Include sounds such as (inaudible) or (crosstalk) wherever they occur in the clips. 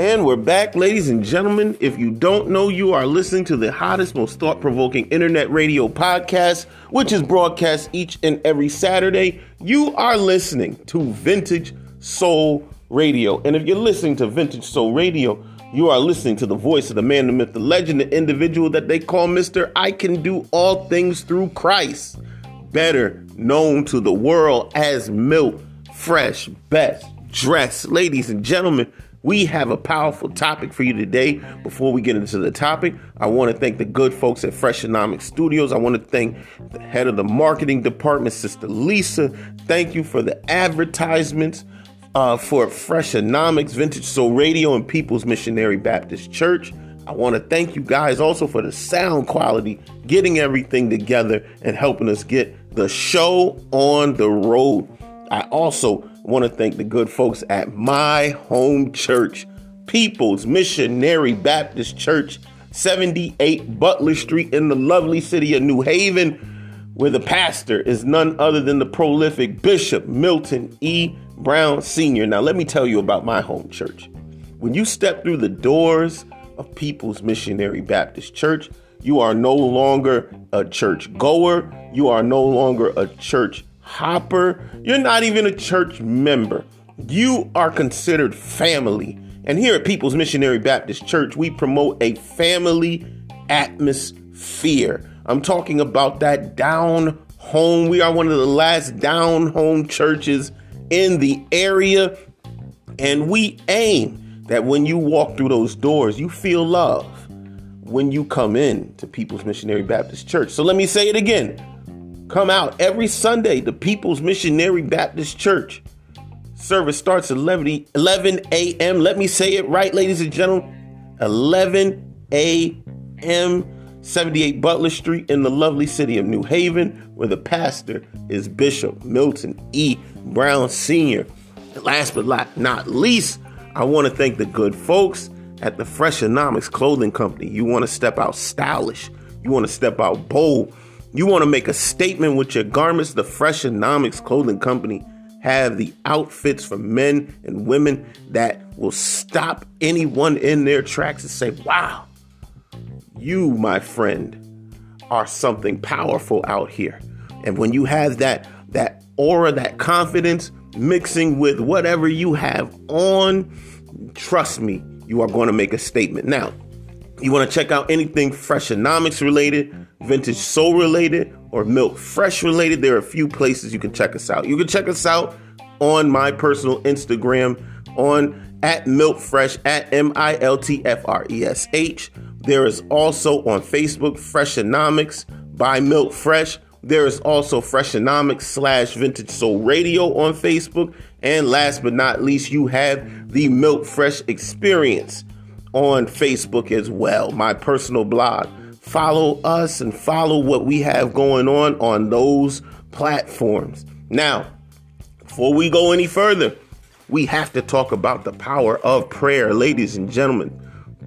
And we're back, ladies and gentlemen. If you don't know, you are listening to the hottest, most thought provoking internet radio podcast, which is broadcast each and every Saturday. You are listening to Vintage Soul Radio. And if you're listening to Vintage Soul Radio, you are listening to the voice of the man, the myth, the legend, the individual that they call Mr. I Can Do All Things Through Christ, better known to the world as Milt Fresh Best Dress. Ladies and gentlemen, we have a powerful topic for you today. Before we get into the topic, I want to thank the good folks at Freshonomics Studios. I want to thank the head of the marketing department, Sister Lisa. Thank you for the advertisements uh, for Freshonomics, Vintage Soul Radio, and People's Missionary Baptist Church. I want to thank you guys also for the sound quality, getting everything together, and helping us get the show on the road. I also want to thank the good folks at my home church, People's Missionary Baptist Church, 78 Butler Street in the lovely city of New Haven, where the pastor is none other than the prolific Bishop Milton E. Brown Sr. Now, let me tell you about my home church. When you step through the doors of People's Missionary Baptist Church, you are no longer a church goer, you are no longer a church hopper, you're not even a church member. You are considered family. And here at People's Missionary Baptist Church, we promote a family atmosphere. I'm talking about that down home. We are one of the last down home churches in the area. And we aim that when you walk through those doors, you feel love when you come in to People's Missionary Baptist Church. So let me say it again. Come out every Sunday to People's Missionary Baptist Church. Service starts at 11, 11 a.m. Let me say it right, ladies and gentlemen. 11 a.m. 78 Butler Street in the lovely city of New Haven, where the pastor is Bishop Milton E. Brown Sr. last but not least, I want to thank the good folks at the Freshonomics Clothing Company. You want to step out stylish, you want to step out bold, you want to make a statement with your garments? The Freshonomics Clothing Company have the outfits for men and women that will stop anyone in their tracks and say, wow, you, my friend, are something powerful out here. And when you have that, that aura, that confidence mixing with whatever you have on, trust me, you are going to make a statement. Now, you want to check out anything Freshonomics related, vintage soul related, or Milt Fresh related, there are a few places you can check us out. You can check us out on my personal Instagram on at Milt Fresh at M I L T F R E S H. There is also on Facebook Freshonomics by Milt Fresh. There is also Freshonomics slash Vintage Soul Radio on Facebook. And last but not least, you have the Milt Fresh Experience on Facebook as well, my personal blog. Follow us and follow what we have going on on those platforms. Now, before we go any further, we have to talk about the power of prayer, ladies and gentlemen.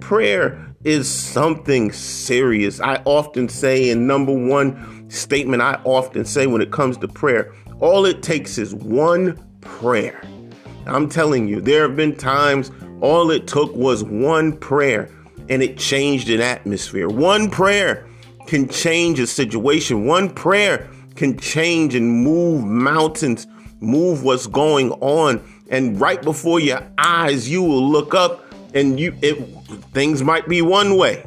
Prayer is something serious. I often say, in number one statement, I often say when it comes to prayer, all it takes is one prayer. I'm telling you, there have been times all it took was one prayer and it changed an atmosphere. One prayer can change a situation. One prayer can change and move mountains, move what's going on. And right before your eyes, you will look up and you it things might be one way.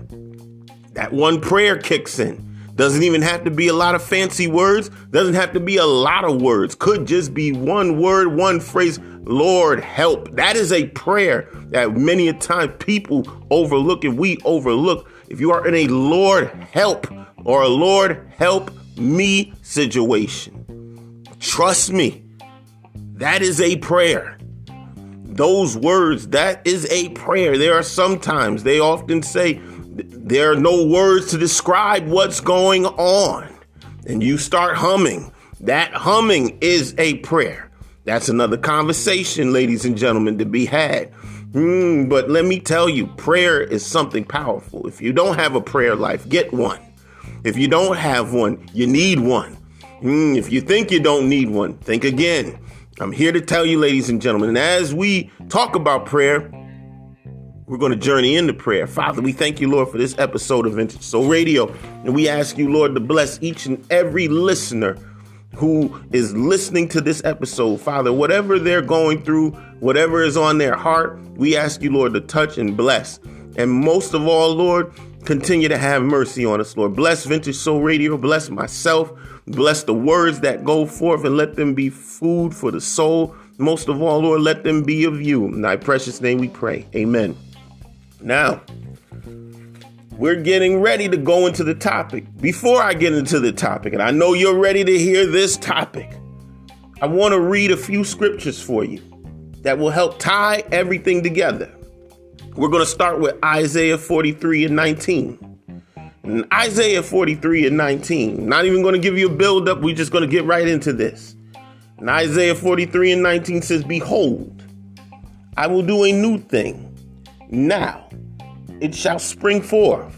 That one prayer kicks in. Doesn't even have to be a lot of fancy words, doesn't have to be a lot of words. Could just be one word, one phrase. Lord, help. That is a prayer that many a time people overlook and we overlook. If you are in a Lord, help or a Lord, help me situation, trust me, that is a prayer. Those words, that is a prayer. There are sometimes they often say there are no words to describe what's going on. And you start humming. That humming is a prayer. That's another conversation, ladies and gentlemen, to be had. Mm, but let me tell you, prayer is something powerful. If you don't have a prayer life, get one. If you don't have one, you need one. Mm, if you think you don't need one, think again. I'm here to tell you, ladies and gentlemen, and as we talk about prayer, we're going to journey into prayer. Father, we thank you, Lord, for this episode of Vintage Soul Radio. And we ask you, Lord, to bless each and every listener who is listening to this episode. Father, whatever they're going through, whatever is on their heart, we ask you, Lord, to touch and bless. And most of all, Lord, continue to have mercy on us, Lord. Bless Vintage Soul Radio. Bless myself. Bless the words that go forth and let them be food for the soul. Most of all, Lord, let them be of you. In thy precious name we pray. Amen. Now, we're getting ready to go into the topic. Before I get into the topic, and I know you're ready to hear this topic, I want to read a few scriptures for you that will help tie everything together. We're going to start with Isaiah 43 and 19. In Isaiah 43 and 19, not even going to give you a build up, we're just going to get right into this. And Isaiah 43 and 19 says, Behold, I will do a new thing. Now it shall spring forth,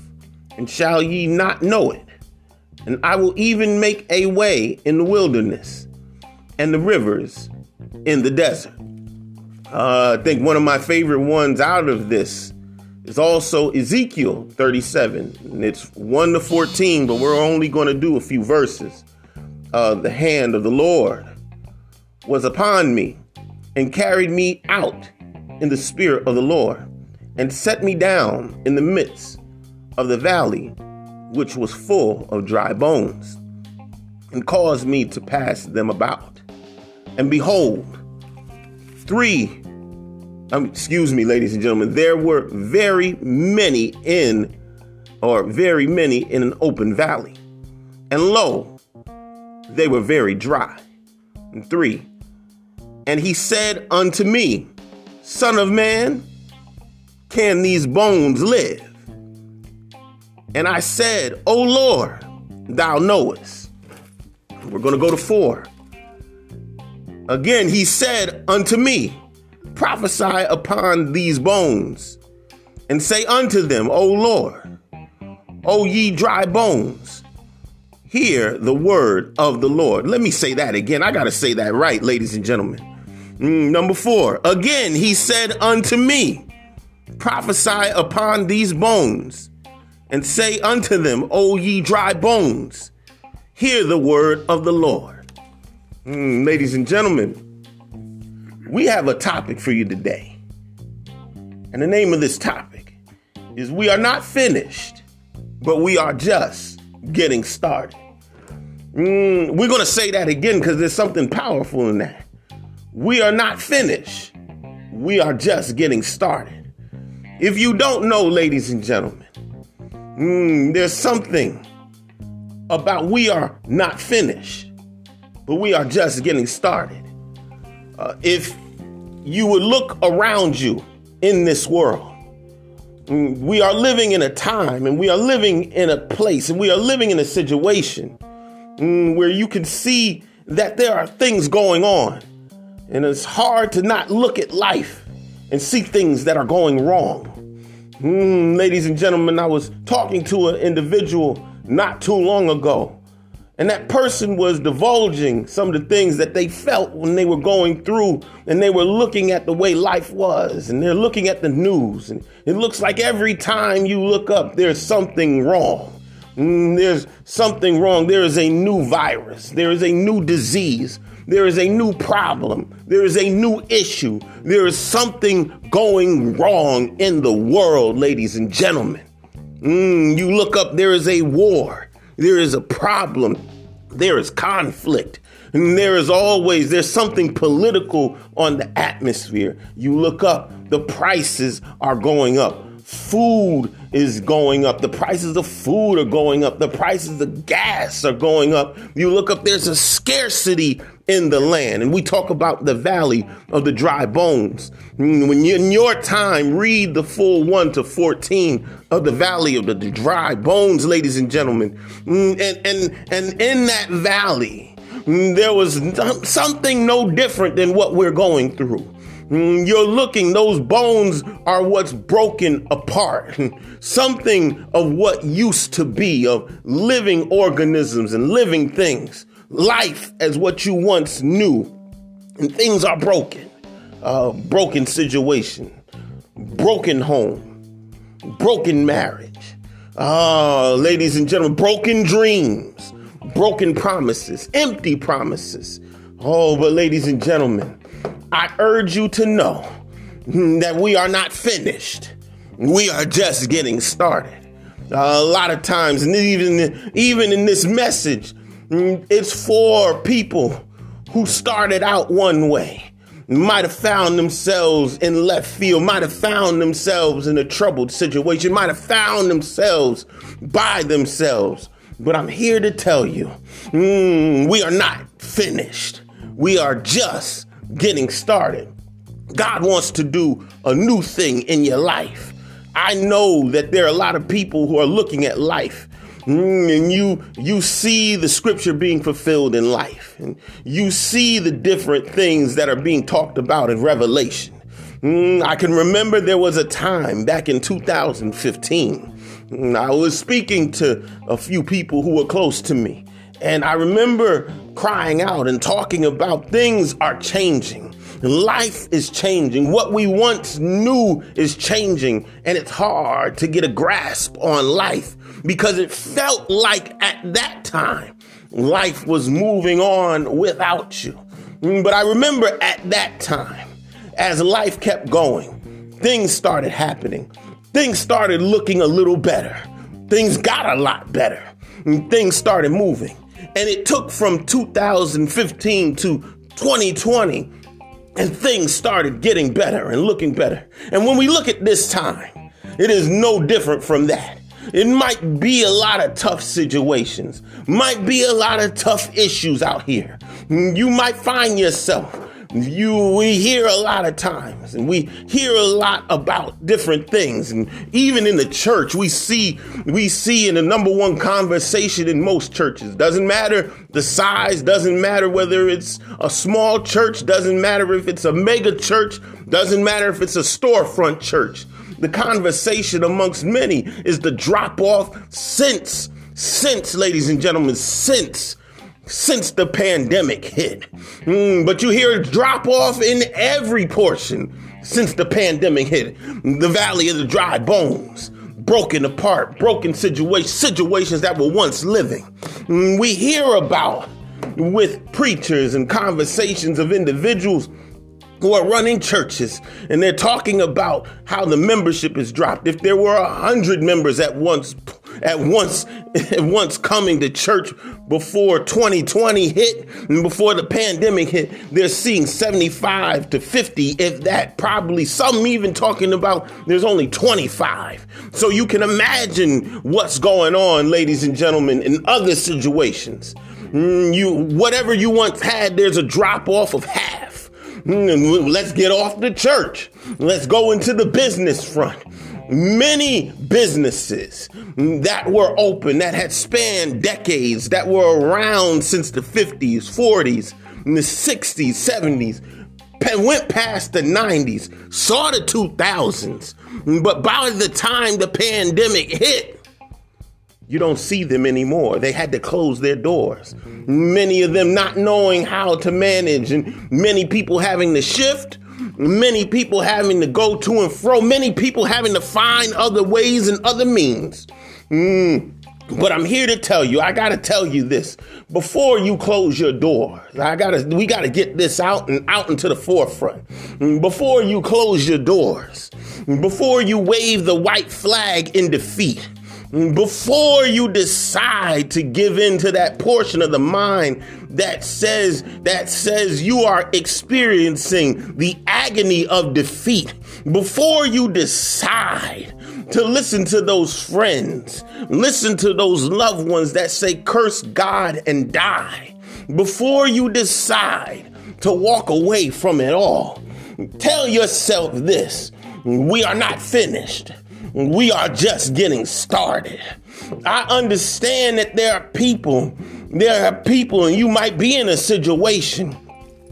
and shall ye not know it? And I will even make a way in the wilderness and the rivers in the desert. Uh, I think one of my favorite ones out of this is also Ezekiel 37, and it's 1 to 14, but we're only going to do a few verses. Uh, the hand of the Lord was upon me and carried me out in the spirit of the Lord and set me down in the midst of the valley, which was full of dry bones, and caused me to pass them about. And behold, three, um, excuse me, ladies and gentlemen, there were very many in, or very many in an open valley. And lo, they were very dry. And three, and he said unto me, Son of man, can these bones live? And I said, O Lord, thou knowest. We're going to go to four. Again, he said unto me, Prophesy upon these bones, and say unto them, O Lord, O ye dry bones, hear the word of the Lord. Let me say that again. I got to say that right, ladies and gentlemen. Mm, number four, again, he said unto me, prophesy upon these bones, and say unto them, O ye dry bones, hear the word of the Lord. Mm, ladies and gentlemen, we have a topic for you today. And the name of this topic is We Are Not Finished, but We Are Just Getting Started. Mm, we're going to say that again because there's something powerful in that. We are not finished, we are just getting started. If you don't know, ladies and gentlemen, mm, there's something about we are not finished, but we are just getting started. Uh, if you would look around you in this world, mm, we are living in a time and we are living in a place and we are living in a situation mm, where you can see that there are things going on. And it's hard to not look at life and see things that are going wrong. Mm, ladies and gentlemen, I was talking to an individual not too long ago, and that person was divulging some of the things that they felt when they were going through and they were looking at the way life was, and they're looking at the news, and it looks like every time you look up, there's something wrong. Mm, there's something wrong. There is a new virus. There is a new disease. There is a new problem. There is a new issue. There is something going wrong in the world, ladies and gentlemen. Mm, you look up, there is a war. There is a problem. There is conflict. And there is always, there's something political on the atmosphere. You look up, the prices are going up. Food is going up. The prices of food are going up. The prices of gas are going up. You look up, there's a scarcity in the land. And we talk about the valley of the dry bones. Mm, when you in your time, read the full 1 to 14 of the valley of the dry bones, ladies and gentlemen. Mm, and, and, and in that valley, mm, there was something no different than what we're going through. You're looking, those bones are what's broken apart. (laughs) Something of what used to be, of living organisms and living things life as what you once knew, and things are broken. Uh, broken situation. broken home, broken marriage. Ah, ladies and gentlemen, broken dreams, broken promises, empty promises. Oh, but ladies and gentlemen, I urge you to know that we are not finished. We are just getting started. Uh, a lot of times, and even even in this message, it's for people who started out one way, might have found themselves in left field, might have found themselves in a troubled situation, might have found themselves by themselves. But I'm here to tell you, mm, we are not finished. We are just getting started. God wants to do a new thing in your life. I know that there are a lot of people who are looking at life and you you see the scripture being fulfilled in life. And you see the different things that are being talked about in revelation. Mm, i can remember there was a time back in 2015 mm, i was speaking to a few people who were close to me. And i remember crying out and talking about things are changing Life is changing. What we once knew is changing, and it's hard to get a grasp on life because it felt like at that time life was moving on without you. Mm, but I remember at that time, as life kept going, things started happening. Things started looking a little better. Things got a lot better. Mm, things started moving. And it took from 2015 to 2020 and things started getting better and looking better. And when we look at this time, it is no different from that. It might be a lot of tough situations, might be a lot of tough issues out here. You might find yourself you we hear a lot of times and we hear a lot about different things. And even in the church we see we see in the number one conversation in most churches. Doesn't matter the size doesn't matter whether it's a small church doesn't matter if it's a mega church doesn't matter if it's a storefront church. The conversation amongst many is the drop off since since ladies and gentlemen since since the pandemic hit. Mm, but you hear a drop off in every portion since the pandemic hit. The valley of the dry bones, broken apart, broken situations, situations that were once living. Mm, we hear about with preachers and conversations of individuals who are running churches and they're talking about how the membership is dropped. If there were a hundred members at once, at once, at once coming to church before 2020 hit and before the pandemic hit, they're seeing 75 to 50, if that probably some even talking about there's only 25. So you can imagine what's going on, ladies and gentlemen, in other situations. Mm, you, whatever you once had, there's a drop off of half. Hmm, let's get off the church. Let's go into the business front. Many businesses that were open, that had spanned decades, that were around since the 50s, 40s, the 60s, 70s, went past the 90s, saw the 2000s. But by the time the pandemic hit, you don't see them anymore. They had to close their doors. Many of them not knowing how to manage, and many people having to shift, many people having to go to and fro, many people having to find other ways and other means. Mm. But I'm here to tell you, I gotta tell you this. Before you close your door, I gotta we gotta get this out and out into the forefront. Before you close your doors, before you wave the white flag in defeat, before you decide to give in to that portion of the mind that says that says you are experiencing the agony of defeat before you decide to listen to those friends listen to those loved ones that say curse god and die before you decide to walk away from it all tell yourself this we are not finished we are just getting started. I understand that there are people, there are people, and you might be in a situation.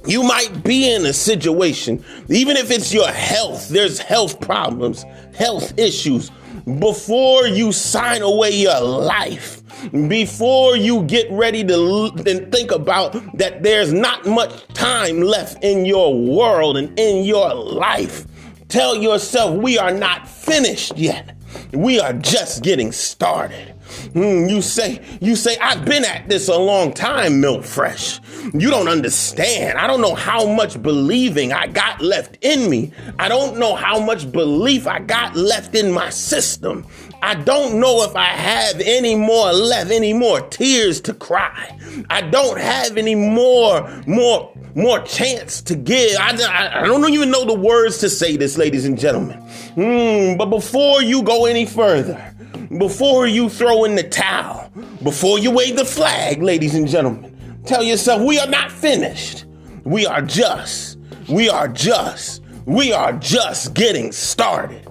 You might be in a situation, even if it's your health, there's health problems, health issues. Before you sign away your life, before you get ready to and think about that there's not much time left in your world and in your life, Tell yourself we are not finished yet. We are just getting started. Mm, you say, you say, I've been at this a long time, Milt Fresh. You don't understand. I don't know how much believing I got left in me. I don't know how much belief I got left in my system. I don't know if I have any more left, any more tears to cry. I don't have any more, more, more chance to give. I, I, I don't even know the words to say this, ladies and gentlemen. Mm, but before you go any further, before you throw in the towel, before you wave the flag, ladies and gentlemen, tell yourself we are not finished. We are just, we are just, we are just getting started.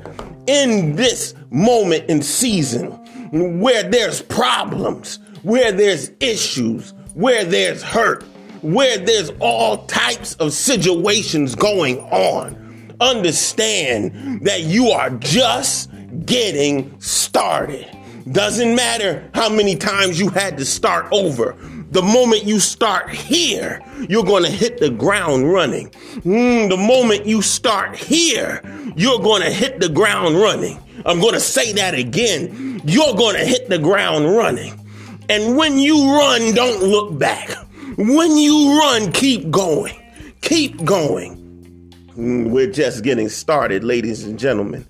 In this moment in season where there's problems, where there's issues, where there's hurt, where there's all types of situations going on, understand that you are just getting started. Doesn't matter how many times you had to start over. The moment you start here, you're going to hit the ground running. Mm, the moment you start here, you're going to hit the ground running. I'm going to say that again. You're going to hit the ground running. And when you run, don't look back. When you run, keep going. Keep going. Mm, we're just getting started, ladies and gentlemen.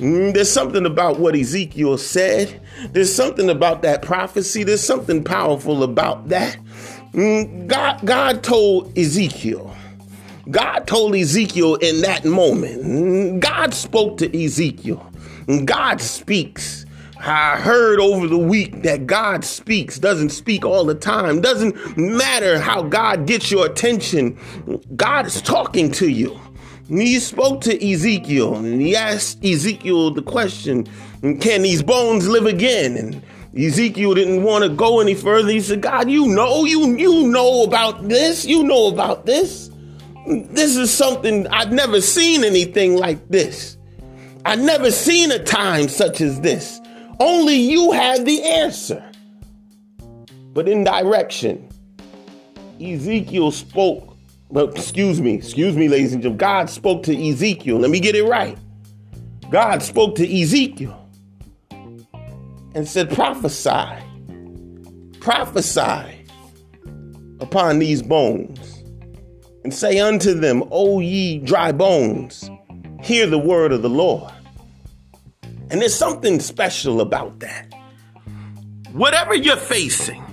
Mm, there's something about what Ezekiel said. There's something about that prophecy. There's something powerful about that. Mm, God, God told Ezekiel. God told Ezekiel in that moment. God spoke to Ezekiel. God speaks. I heard over the week that God speaks, doesn't speak all the time. Doesn't matter how God gets your attention, God is talking to you. He spoke to Ezekiel and he asked Ezekiel the question, Can these bones live again? And Ezekiel didn't want to go any further. He said, God, you know, you, you know about this. You know about this. This is something I've never seen anything like this. I've never seen a time such as this. Only you have the answer. But in direction, Ezekiel spoke. But excuse me, excuse me, ladies and gentlemen. God spoke to Ezekiel. Let me get it right. God spoke to Ezekiel and said, Prophesy, prophesy upon these bones, and say unto them, O ye dry bones, hear the word of the Lord. And there's something special about that. Whatever you're facing,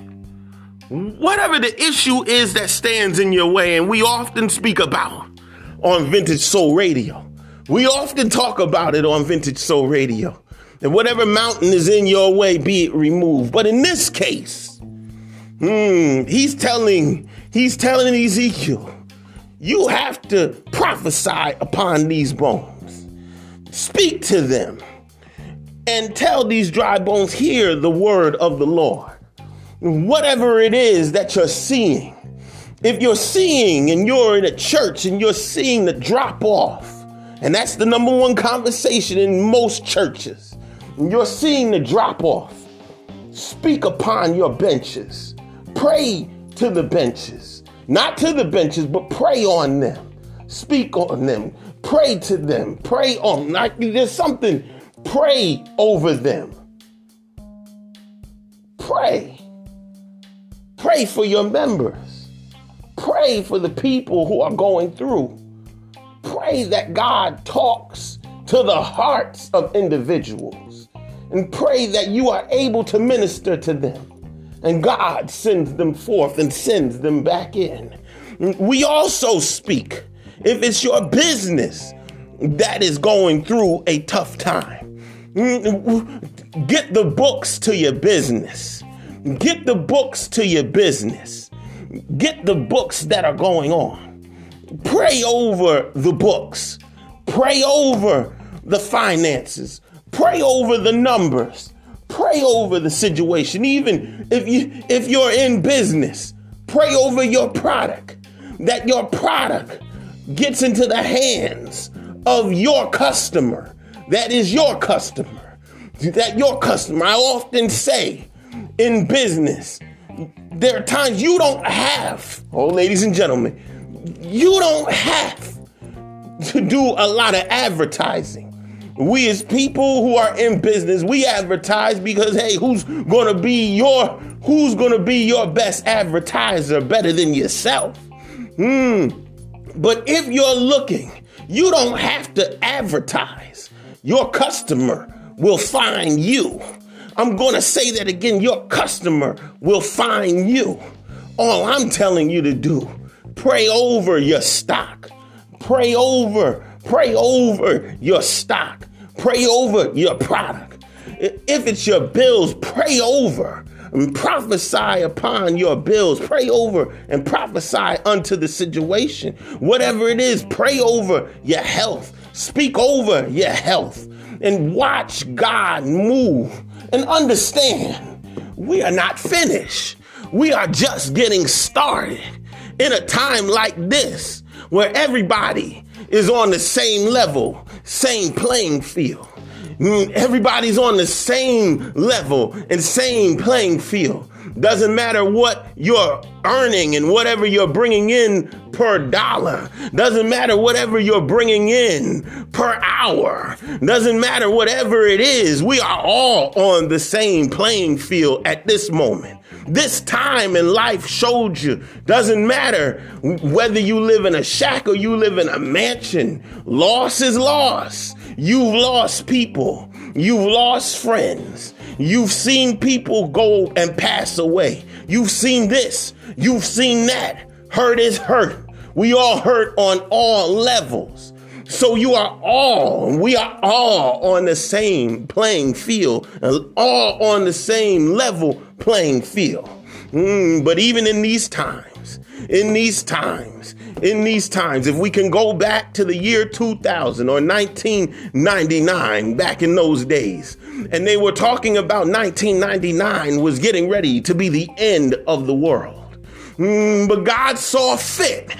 whatever the issue is that stands in your way, and we often speak about on Vintage Soul Radio, we often talk about it on Vintage Soul Radio. And whatever mountain is in your way, be it removed. But in this case, hmm, he's telling, he's telling Ezekiel, you have to prophesy upon these bones. Speak to them and tell these dry bones, hear the word of the Lord. Whatever it is that you're seeing, if you're seeing and you're in a church and you're seeing the drop off, and that's the number one conversation in most churches, you're seeing the drop off. Speak upon your benches. Pray to the benches. Not to the benches, but pray on them. Speak on them. Pray to them. Pray on. Like there's something. Pray over them. Pray. Pray for your members. Pray for the people who are going through. Pray that God talks to the hearts of individuals. And pray that you are able to minister to them and God sends them forth and sends them back in. We also speak if it's your business that is going through a tough time. Get the books to your business. Get the books to your business. Get the books that are going on. Pray over the books. Pray over the finances. Pray over the numbers. Pray over the situation. Even if you if you're in business, pray over your product. That your product gets into the hands of your customer. That is your customer. That your customer. I often say in business, there are times you don't have, oh, ladies and gentlemen, you don't have to do a lot of advertising. We as people who are in business, we advertise because hey, who's to be your who's to be your best advertiser better than yourself? Hmm. But if you're looking, you don't have to advertise. Your customer will find you. I'm going to say that again. Your customer will find you. All I'm telling you to do, pray over your stock. Pray over, pray over your stock. Pray over your product. If it's your bills, pray over and prophesy upon your bills. Pray over and prophesy unto the situation. Whatever it is, pray over your health. Speak over your health and watch God move and understand we are not finished. We are just getting started in a time like this where everybody is on the same level, same playing field. Mm, everybody's on the same level and same playing field. Doesn't matter what you're earning and whatever you're bringing in per dollar. Doesn't matter whatever you're bringing in per hour. Doesn't matter whatever it is. We are all on the same playing field at this moment. This time in life showed you doesn't matter whether you live in a shack or you live in a mansion. Loss is loss. You've lost people. You've lost friends. You've seen people go and pass away. You've seen this. You've seen that. Hurt is hurt. We all hurt on all levels. So you are all, we are all on the same playing field, all on the same level playing field. Mm, but even in these times, in these times, in these times, if we can go back to the year 2000 or 1999, back in those days, and they were talking about 1999 was getting ready to be the end of the world. Mm, but God saw fit.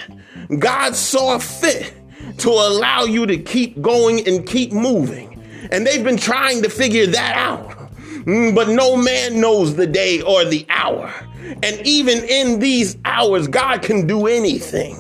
God saw fit to allow you to keep going and keep moving. And they've been trying to figure that out. Mm, but no man knows the day or the hour. And even in these hours, God can do anything.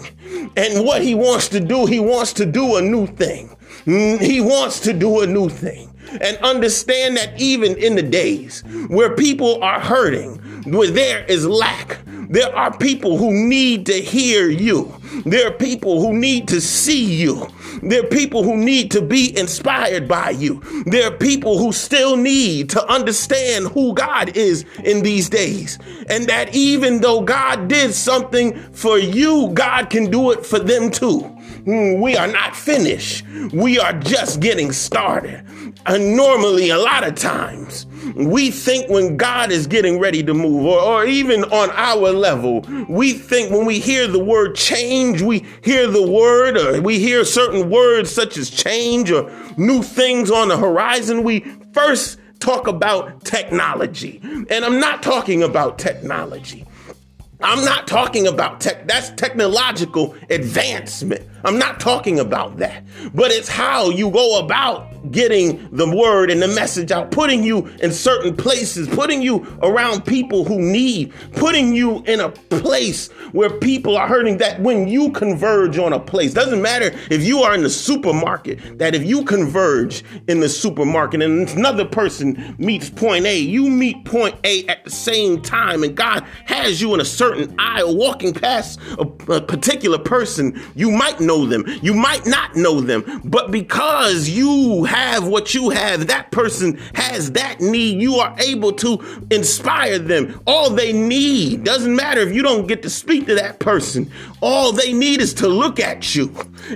And what he wants to do, he wants to do a new thing. Mm, he wants to do a new thing. And understand that even in the days where people are hurting, where there is lack, there are people who need to hear you. There are people who need to see you. There are people who need to be inspired by you. There are people who still need to understand who God is in these days. And that even though God did something for you, God can do it for them too. Hmm, we are not finished. We are just getting started. And normally, a lot of times, we think when God is getting ready to move, or, or even on our level, we think when we hear the word change, we hear the word, or we hear certain words such as change or new things on the horizon, we first talk about technology. And I'm not talking about technology. I'm not talking about tech. That's technological advancement. I'm not talking about that. But it's how you go about getting the word and the message out, putting you in certain places, putting you around people who need, putting you in a place where people are hurting. That when you converge on a place, doesn't matter if you are in the supermarket, that if you converge in the supermarket and another person meets point A, you meet point A at the same time, and God has you in a certain aisle walking past a, a particular person, you might know them. You might not know them, but because you have what you have, that person has that need, you are able to inspire them. All they need doesn't matter if you don't get to speak to that person. All they need is to look at you.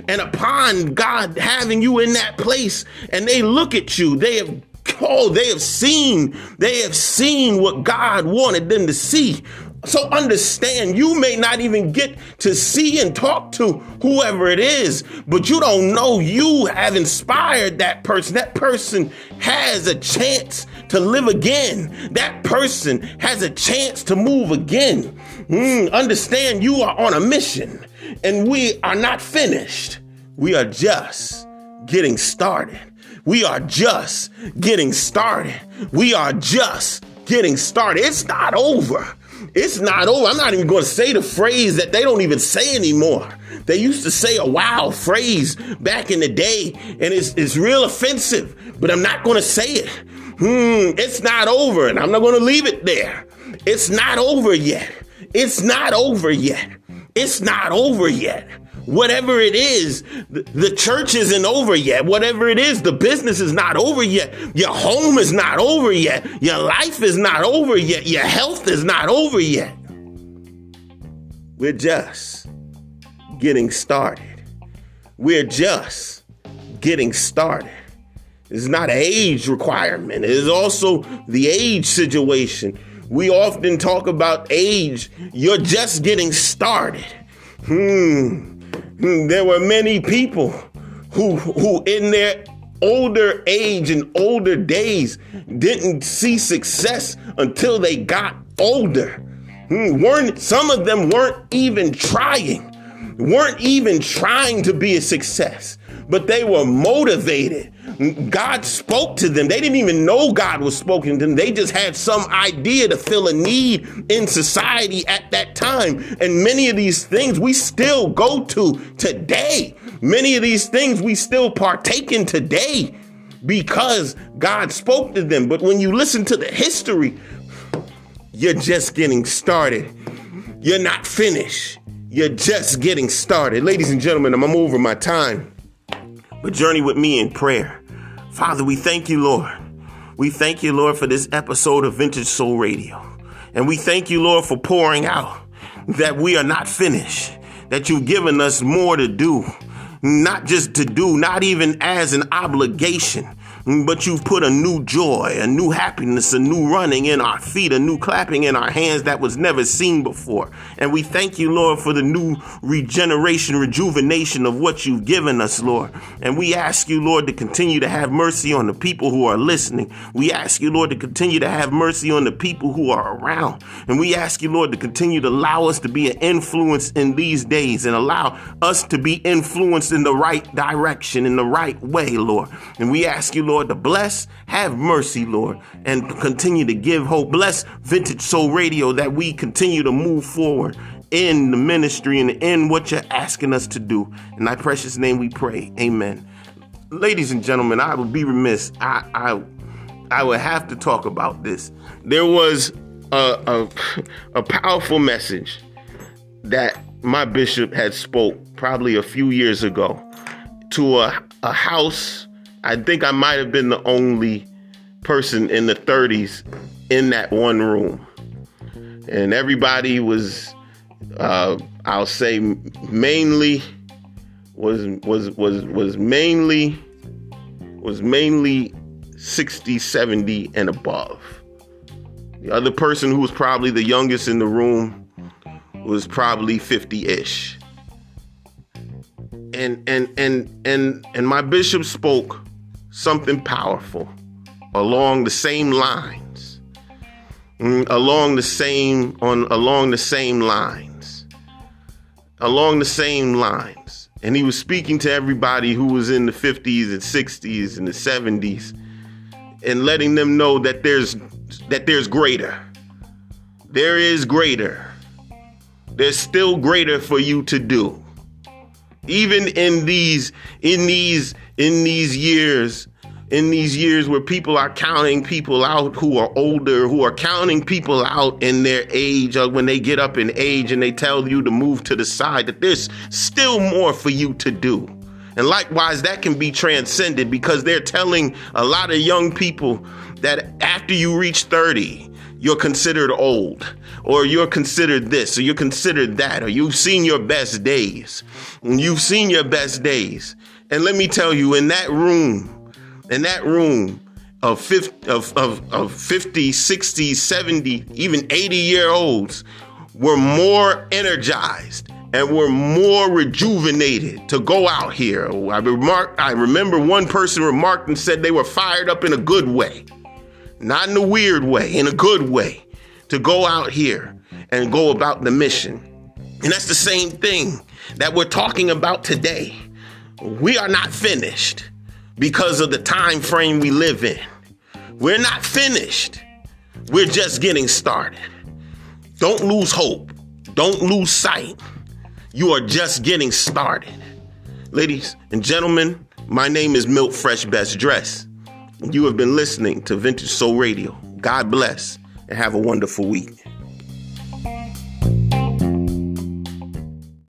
And upon God having you in that place and they look at you, they have Oh, they have seen, they have seen what God wanted them to see. So understand, you may not even get to see and talk to whoever it is, but you don't know you have inspired that person. That person has a chance to live again. That person has a chance to move again. Mm, understand, you are on a mission and we are not finished. We are just getting started. We are just getting started. We are just getting started. It's not over. It's not over. I'm not even going to say the phrase that they don't even say anymore. They used to say a wow phrase back in the day, and it's, it's real offensive, but I'm not going to say it. Hmm, it's not over, and I'm not going to leave it there. It's not over yet. It's not over yet. It's not over yet. Whatever it is, the church isn't over yet. Whatever it is, the business is not over yet. Your home is not over yet. Your life is not over yet. Your health is not over yet. We're just getting started. We're just getting started. It's not an age requirement. It is also the age situation. We often talk about age. You're just getting started. Hmm. There were many people who who in their older age and older days didn't see success until they got older. Hmm, weren't some of them weren't even trying, weren't even trying to be a success, but they were motivated God spoke to them. They didn't even know God was spoken to them. They just had some idea to fill a need in society at that time. And many of these things we still go to today. Many of these things we still partake in today because God spoke to them. But when you listen to the history, you're just getting started. You're not finished. You're just getting started. Ladies and gentlemen, I'm over my time. But journey with me in prayer. Father, we thank you, Lord. We thank you, Lord, for this episode of Vintage Soul Radio. And we thank you, Lord, for pouring out that we are not finished, that you've given us more to do, not just to do, not even as an obligation, but you've put a new joy, a new happiness, a new running in our feet, a new clapping in our hands that was never seen before. And we thank you, Lord, for the new regeneration, rejuvenation of what you've given us, Lord. And we ask you, Lord, to continue to have mercy on the people who are listening. We ask you, Lord, to continue to have mercy on the people who are around. And we ask you, Lord, to continue to allow us to be an influence in these days and allow us to be influenced in the right direction, in the right way, Lord. And we ask you, Lord, Lord, to bless, have mercy, Lord, and continue to give hope. Bless Vintage Soul Radio that we continue to move forward in the ministry and in what you're asking us to do. In thy precious name we pray. Amen. Ladies and gentlemen, I would be remiss. I I, I would have to talk about this. There was a, a, a powerful message that my bishop had spoke probably a few years ago to a, a house I think I might have been the only person in the 30s in that one room. And everybody was, uh, I'll say, mainly was was was was mainly was mainly 60, 70 and above. The other person who was probably the youngest in the room was probably 50-ish. And and and and and my bishop spoke something powerful along the same lines mm, along the same on along the same lines along the same lines. And he was speaking to everybody who was in the 50s and 60s and the 70s and letting them know that there's that there's greater. There is greater. There's still greater for you to do. Even in these in these in these years in these years where people are counting people out who are older, who are counting people out in their age, or when they get up in age and they tell you to move to the side, that there's still more for you to do. And likewise, that can be transcended because they're telling a lot of young people that after you reach 30, you're considered old, or you're considered this, or you're considered that, or you've seen your best days. You've seen your best days. And let me tell you, in that room, in that room of 50, of, of, of 50, 60, 70, even 80 year olds were more energized and were more rejuvenated to go out here. I remarked, I remember one person remarked and said they were fired up in a good way, not in a weird way, in a good way, to go out here and go about the mission. And that's the same thing that we're talking about today we are not finished because of the time frame we live in. We're not finished. We're just getting started. Don't lose hope. Don't lose sight. You are just getting started. Ladies and gentlemen, my name is Milt Fresh Best Dress. You have been listening to Vintage Soul Radio. God bless and have a wonderful week.